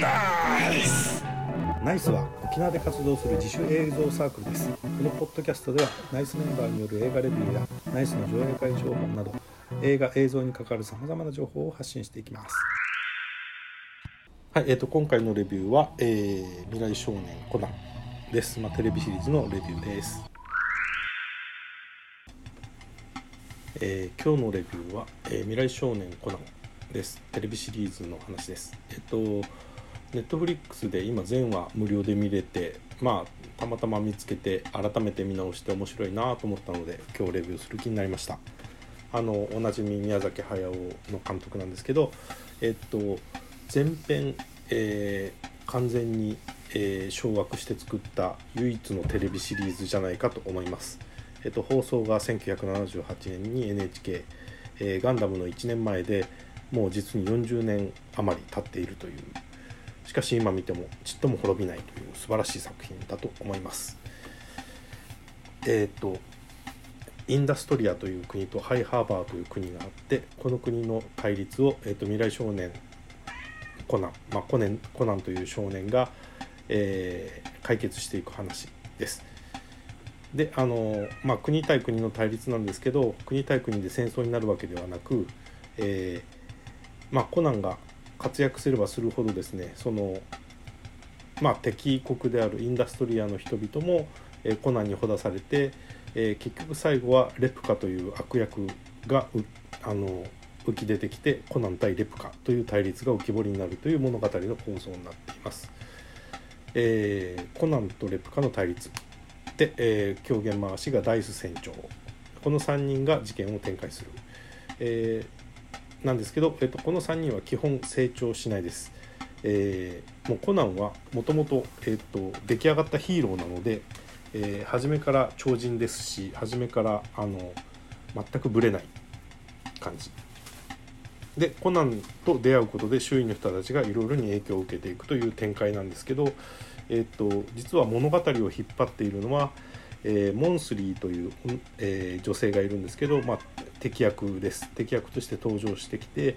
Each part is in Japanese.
ナイスナイスは沖縄で活動する自主映像サークルです。このポッドキャストではナイスメンバーによる映画レビューやナイスの上映会情報など映画映像に関わるさまざまな情報を発信していきます。はい、えーと、今回のレビューは、えー、未来少年コナンです、まあ、テレビシリーズのレビューです。えー、今日のレビューは、えー、未来少年コナンです。テレビシリーズの話です。えっとネットフリックスで今全話無料で見れてまあたまたま見つけて改めて見直して面白いなと思ったので今日レビューする気になりました。あのおなじみ宮崎駿の監督なんですけどえっと前編、えー、完全に、えー、掌握して作った唯一のテレビシリーズじゃないかと思います。えっと、放送が1978年に NHK、えー、ガンダムの1年前でもう実に40年余り経っているというしかし今見てもちっとも滅びないという素晴らしい作品だと思います。えっ、ー、とインダストリアという国とハイハーバーという国があってこの国の対立を、えーと、未来少年コナン、まあ、コネンコナンという少年が、えー、解決していく話です。であの、まあ、国対国の対立なんですけど国対国で戦争になるわけではなく、えー、まあ、コナンが活躍すればするほどですねその、まあ、敵国であるインダストリアの人々も、えー、コナンにほだされて、えー、結局最後はレプカという悪役があの浮き出てきてコナン対レプカという対立が浮き彫りになるという物語の構想になっています。えー、コナンとレプカの対立で、え、狂言回しがダイス船長この3人が事件を展開する、えー、なんですけど、えーと、この3人は基本成長しないです、えー、もうコナンはもともと,、えーと、出来上がったヒーローなので、えー、初めから超人ですし初めからあの全くぶれない感じ。でコナンと出会うことで周囲の人たちがいろいろに影響を受けていくという展開なんですけど、えーと、実は物語を引っ張っているのは、えー、モンスリーという、えー、女性がいるんですけど、まあ、敵役です敵役として登場してきて、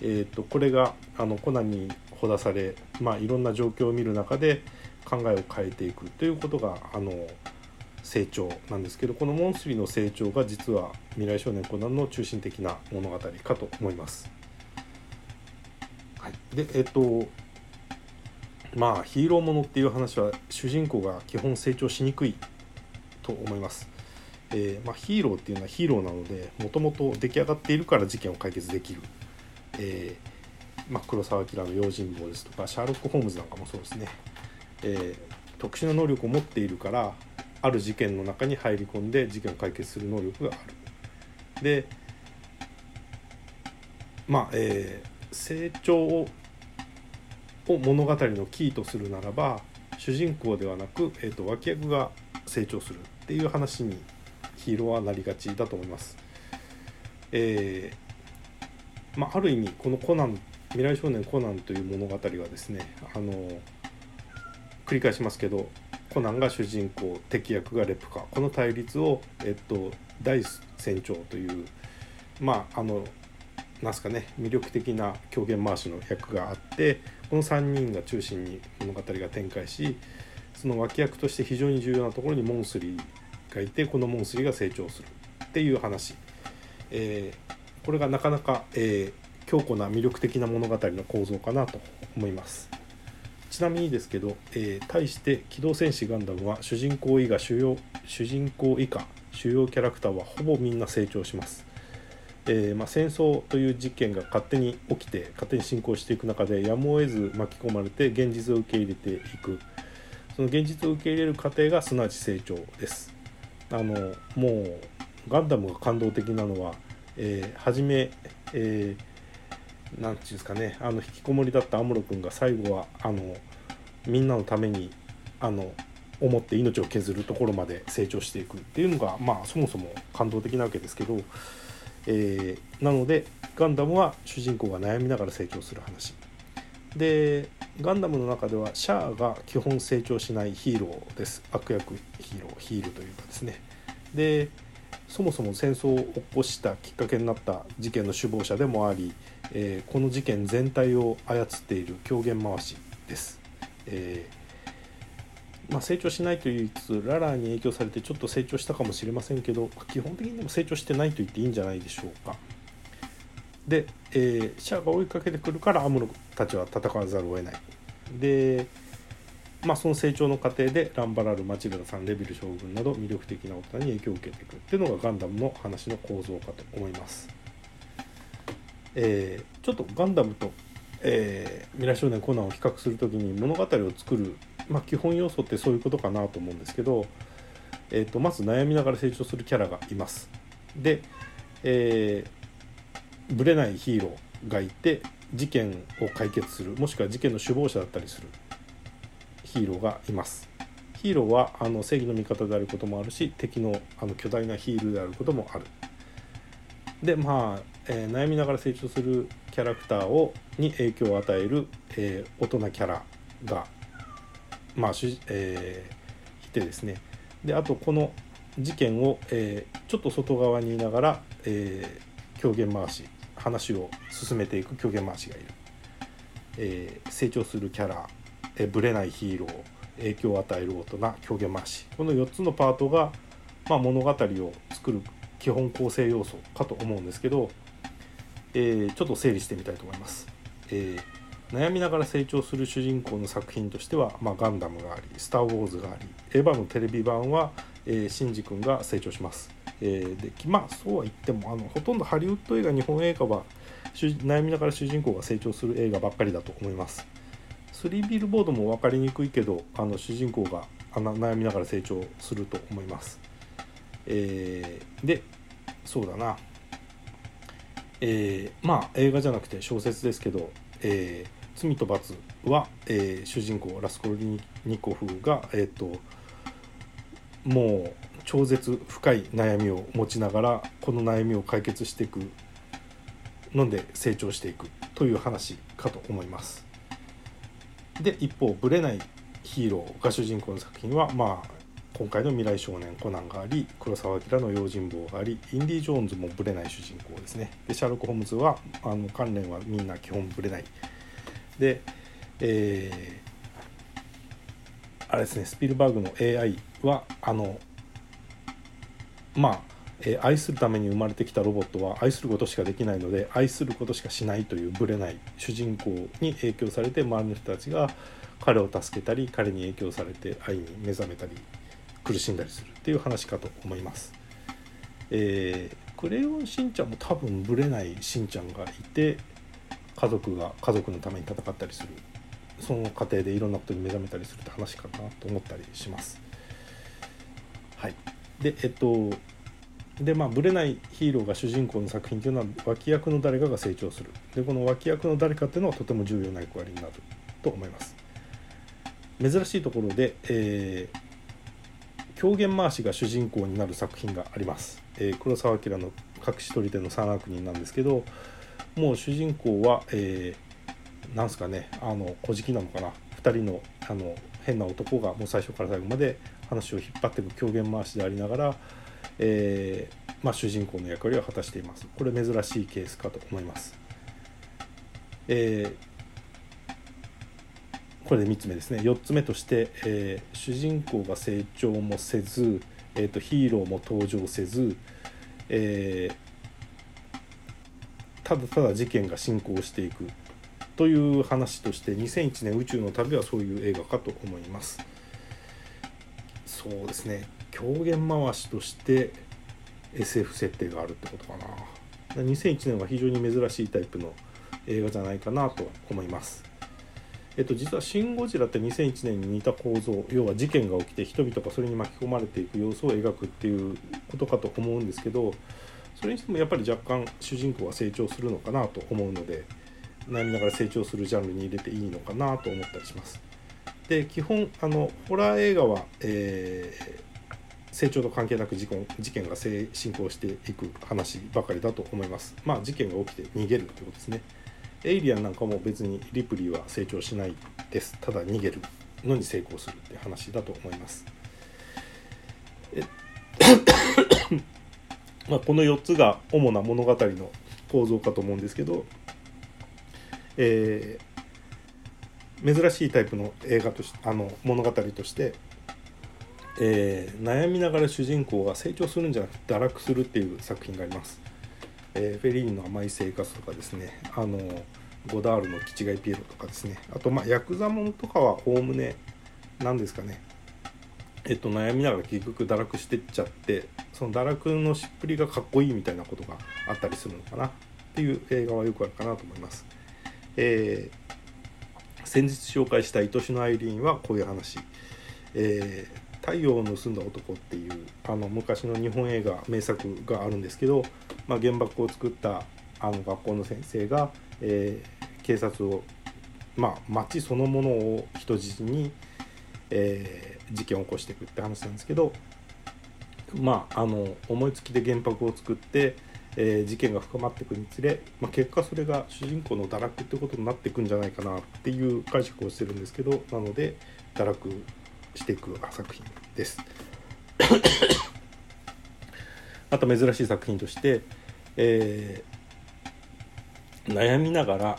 えーと、これがあのコナンにほだされ、まあ、いろんな状況を見る中で考えを変えていくということがあの成長なんですけどこのモンスリーの成長が実は未来少年コナンの中心的な物語かと思います。はい、でえっ、とまあヒーローものっていう話は主人公が基本成長しにくいと思います。えー、まあ、ヒーローっていうのはヒーローなのでもともと出来上がっているから事件を解決できる、えー、まあ、黒澤明の用心棒ですとかシャーロック・ホームズなんかもそうですね、えー、特殊な能力を持っているからある事件の中に入り込んで事件を解決する能力がある。でまあ、え成長を物語のキーとするならば主人公ではなく、えーと、脇役が成長する。っていう話にヒーローはなりがちだと思います。えー、まあ、ある意味このコナン未来少年コナンという物語はですねあの繰り返しますけどコナンが主人公敵役がレプカこの対立を、えっと、ダイス船長というまああのなんすかね魅力的な狂言回しの役があってこの3人が中心に物語が展開しその脇役として非常に重要なところにモンスリーがいてこのモンスリーが成長するっていう話、えー、これがなかなか、えー、強固な魅力的な物語の構造かなと思います。ちなみにですけど、えー、対して「機動戦士ガンダム」は主人公以下主要主人公以下主要キャラクターはほぼみんな成長します。えー、まあ、戦争という事件が勝手に起きて勝手に進行していく中でやむを得ず巻き込まれて現実を受け入れていく。その現実を受け入れる過程がすなわち成長です。あのもうガンダムが感動的なのは、えー、初め、えー、なんていうんですかねあの引きこもりだったアムロ君が最後はあのみんなのためにあの思って命を削るところまで成長していくっていうのがまあそもそも感動的なわけですけどえー、なのでガンダムは主人公が悩みながら成長する話。でガンダムの中ではシャアが基本成長しないヒーローです悪役ヒーローヒールというかですねでそもそも戦争を起こしたきっかけになった事件の首謀者でもあり、えー、この事件全体を操っている狂言回しです。えー、まあ、成長しないと言いつつララーに影響されてちょっと成長したかもしれませんけど基本的にでも成長してないと言っていいんじゃないでしょうか。で、えー、シャアが追いかけてくるからアムロたちは戦わざるを得ない。でまあ、その成長の過程でランバラルマチルダさんレビル将軍など魅力的な大人に影響を受けていくっていうのがガンダムの話の構造かと思います。えー、ちょっとガンダムと、えー、未来少年コナンを比較する時に物語を作る、まあ、基本要素ってそういうことかなと思うんですけど、えーと、まず悩みながら成長するキャラがいます。で、えー、ブレないヒーローがいて事件を解決するもしくは事件の首謀者だったりするヒーローがいます。ヒーローはあの正義の味方であることもあるし敵のあの巨大なヒールであることもある。でまあ、えー、悩みながら成長するキャラクターをに影響を与える、えー、大人キャラがまあし、えー、いてですねであとこの事件を、えー、ちょっと外側にいながら、えー、狂言回し話を進めていく狂言回しがいる、えー、成長するキャラえぶれないヒーロー影響を与える大人狂言回し。この4つのパートが、まあ、物語を作る基本構成要素かと思うんですけど、えー、ちょっと整理してみたいと思います、えー、悩みながら成長する主人公の作品としては、まあ、ガンダムがありスター・ウォーズがありエヴァのテレビ版は、えー、シンジ君が成長します、えー、でまあそうは言ってもあのほとんどハリウッド映画日本映画は悩みながら主人公が成長する映画ばっかりだと思います。3ビルボードも分かりにくいけどあの主人公が悩みながら成長すると思います。えー、でそうだな、えー、まあ映画じゃなくて小説ですけど「えー、罪と罰は」えー、主人公ラスコルニコフが、えーと、もう超絶深い悩みを持ちながらこの悩みを解決していくので成長していくという話かと思います。で一方ブレないヒーローが主人公の作品はまあ今回の未来少年コナンがあり黒澤明の用心棒がありインディ・ジョーンズもブレない主人公ですねでシャーロック・ホームズはあの関連はみんな基本ブレないでえー、あれですねスピルバーグの AI はあのまあえ愛するために生まれてきたロボットは愛することしかできないので愛することしかしないというぶれない主人公に影響されて周りの人たちが彼を助けたり彼に影響されて愛に目覚めたり苦しんだりするっていう話かと思います。えー、クレヨンしんちゃんも多分ぶれないしんちゃんがいて家族が家族のために戦ったりする。その過程でいろんなことに目覚めたりするって話かなと思ったりします。はい、でえっとでまあぶれないヒーローが主人公の作品というのは脇役の誰かが成長する。でこの脇役の誰かっていうのはとても重要な役割になると思います。珍しいところで、えー、狂言回しが主人公になる作品があります、えー、黒澤明の隠し撮り手の三悪人なんですけどもう主人公は、えー、なんすかねあの小じなのかな。2人のあの変な男がもう最初から最後まで話を引っ張っていく狂言回しでありながらえー、まあ、主人公の役割を果たしています。これ珍しいケースかと思います、えー、これで3つ目ですね。4つ目として、えー、主人公が成長もせず、えーと、ヒーローも登場せず、えただただ事件が進行していくという話として2001年宇宙の旅はそういう映画かと思います。そうですね。狂言回しとして SF 設定があるってことかな。2001年は非常に珍しいタイプの映画じゃないかなと思います。えっと実は「シン・ゴジラ」って2001年に似た構造要は事件が起きて人々がそれに巻き込まれていく様子を描くっていうことかと思うんですけどそれにしてもやっぱり若干主人公は成長するのかなと思うので悩みながら成長するジャンルに入れていいのかなと思ったりしますで基本あのホラー映画は、えー成長と関係なく事件事件が進行していく話ばかりだと思います。まあ事件が起きて逃げるということですね。エイリアンなんかも別にリプリーは成長しないです。ただ逃げるのに成功するって話だと思います。まあこの4つが主な物語の構造かと思うんですけど、え珍しいタイプの映画としあの物語としてえー、悩みながら主人公が成長するんじゃなくて堕落するっていう作品があります。えー、フェリーニの甘い生活とかですね。あのゴダールのキチガイピエロとかですね。あとまあヤクザものとかはおおむね何ですかね。えっと悩みながら結局堕落してっちゃってその堕落のしっぷりがかっこいいみたいなことがあったりするのかなっていう映画はよくあるかなと思います。えー、先日紹介した「愛しのアイリーン」はこういう話、えー太陽を盗んだ男」っていうあの昔の日本映画名作があるんですけど、まあ、原爆を作ったあの学校の先生が、えー、警察を、まあ、町そのものを人質に、えー、事件を起こしていくって話なんですけど、まあ、あの思いつきで原爆を作って、えー、事件が深まっていくにつれ、まあ、結果それが主人公の堕落ってことになっていくんじゃないかなっていう解釈をしてるんですけどなので堕落していく作品です。また珍しい作品として、えー、悩みながら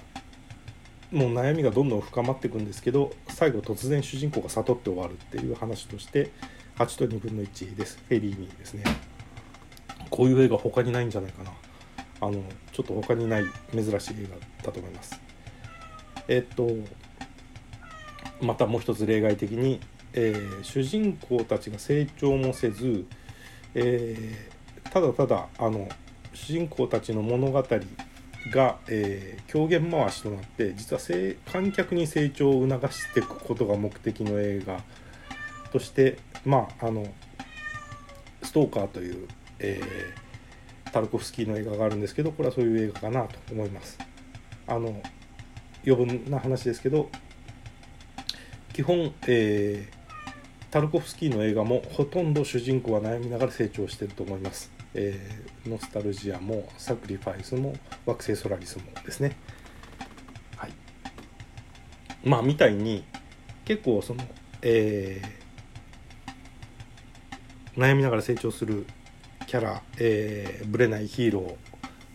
もう悩みがどんどん深まっていくんですけど最後突然主人公が悟って終わるっていう話として8と2分の1です。フェリーにですね。こういう映画他にないんじゃないかな。あのちょっと他にない珍しい映画だと思います。えっとまたもう一つ例外的にえー、主人公たちが成長もせず、えー、ただただあの主人公たちの物語が、えー、狂言回しとなって実は観客に成長を促していくことが目的の映画としてまああのストーカーという、えー、タルコフスキーの映画があるんですけどこれはそういう映画かなと思います。あの余分な話ですけど基本、えー、タルコフスキーの映画もほとんど主人公は悩みながら成長してると思います。えー、ノスタルジアもサクリファイスも惑星ソラリスもですね。はい。まあみたいに結構その、えー、悩みながら成長するキャラ、えー、ブレないヒーロー、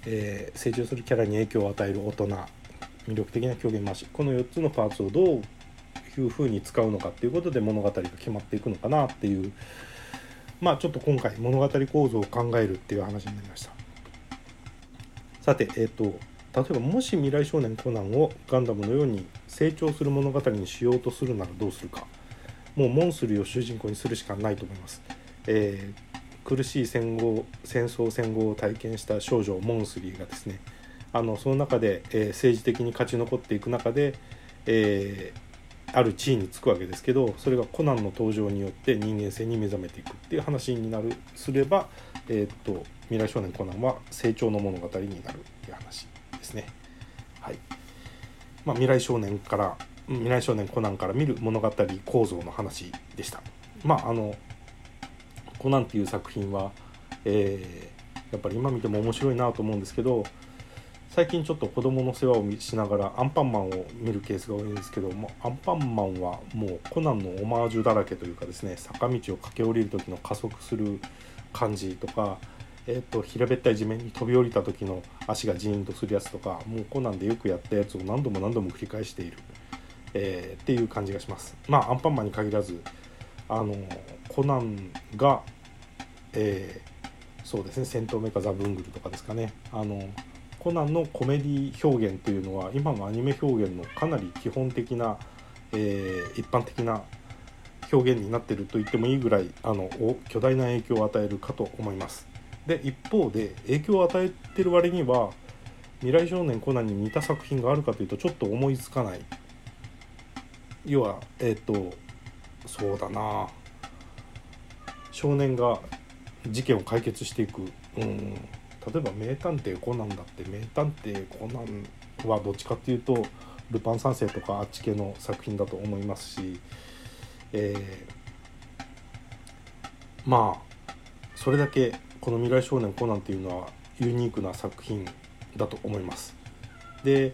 えー、成長するキャラに影響を与える大人魅力的な狂言回しこの4つのパーツをどういうふうに使うのかっていうことで物語が決まっていくのかなっていうまあちょっと今回物語構造を考えるっていう話になりました。さてえっ、ー、と例えばもし未来少年コナンをガンダムのように成長する物語にしようとするならどうするか。もうモンスリーを主人公にするしかないと思います、えー、苦しい戦後戦争戦後を体験した少女モンスリーがですねあのその中で、えー、政治的に勝ち残っていく中で、えー、ある地位につくわけですけどそれがコナンの登場によって人間性に目覚めていくっていう話になるすれば、えー、っと未来少年コナンは成長の物語になるっていう話ですね。はいまあ、未来少年から未来少年コナンから見る物語構造の話でした。まああのコナンっていう作品は、えー、やっぱり今見ても面白いなと思うんですけど最近ちょっと子供の世話をしながらアンパンマンを見るケースが多いんですけどもアンパンマンはもうコナンのオマージュだらけというかですね坂道を駆け下りる時の加速する感じとか、えーと、平べったい地面に飛び降りた時の足がジーンとするやつとかもうコナンでよくやったやつを何度も何度も繰り返している、えー、っていう感じがします。まあアンパンマンに限らずあのコナンが、えー、そうですね戦闘メカザ・ブングルとかですかねあのコナンのコメディ表現というのは今のアニメ表現のかなり基本的な、えー、一般的な表現になっていると言ってもいいぐらいあの巨大な影響を与えるかと思います。で一方で影響を与えてる割には未来少年コナンに似た作品があるかというとちょっと思いつかない。要はえっ、ー、とそうだな。少年が事件を解決していく。うん。例えば「名探偵コナン」だって名探偵コナンはどっちかっていうとルパン三世とかあっち系の作品だと思いますし、えー、まあそれだけこの「未来少年コナン」っていうのはユニークな作品だと思います。で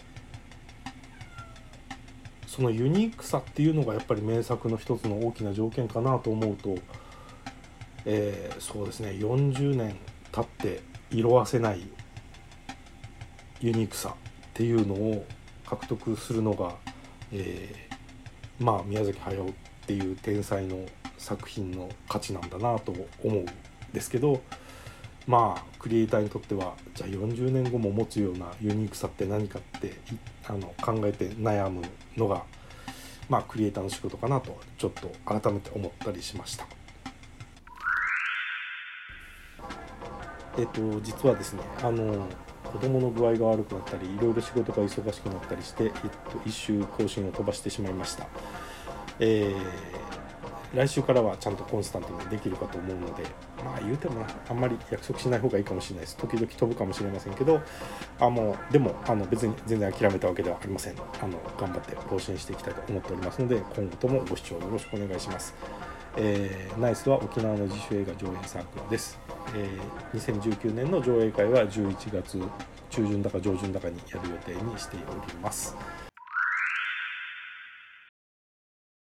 そのユニークさっていうのがやっぱり名作の一つの大きな条件かなと思うと、えー、そうですね40年経って色あせないユニークさっていうのを獲得するのが、えまあ宮崎駿っていう天才の作品の価値なんだなと思うんですけどまあクリエイターにとってはじゃあ40年後も持つようなユニークさって何かってあの考えて悩むのがまあクリエイターの仕事かなとちょっと改めて思ったりしました。えっと実はですねあの子供の具合が悪くなったりいろいろ仕事が忙しくなったりして、えっと、一周更新を飛ばしてしまいました、えー、来週からはちゃんとコンスタントにできるかと思うのでまあ言うてもあんまり約束しない方がいいかもしれないです。時々飛ぶかもしれませんけどあもうでもあの別に全然諦めたわけではありません。あの頑張って更新していきたいと思っておりますので今後ともご視聴よろしくお願いします。えー、ナイスは沖縄の自主映画上映サークルです、えー、2019年の上映会は11月中旬だか上旬だかにやる予定にしております。